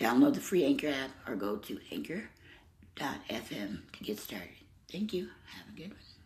Download the free Anchor app or go to anchor.fm to get started. Thank you. Have a good one.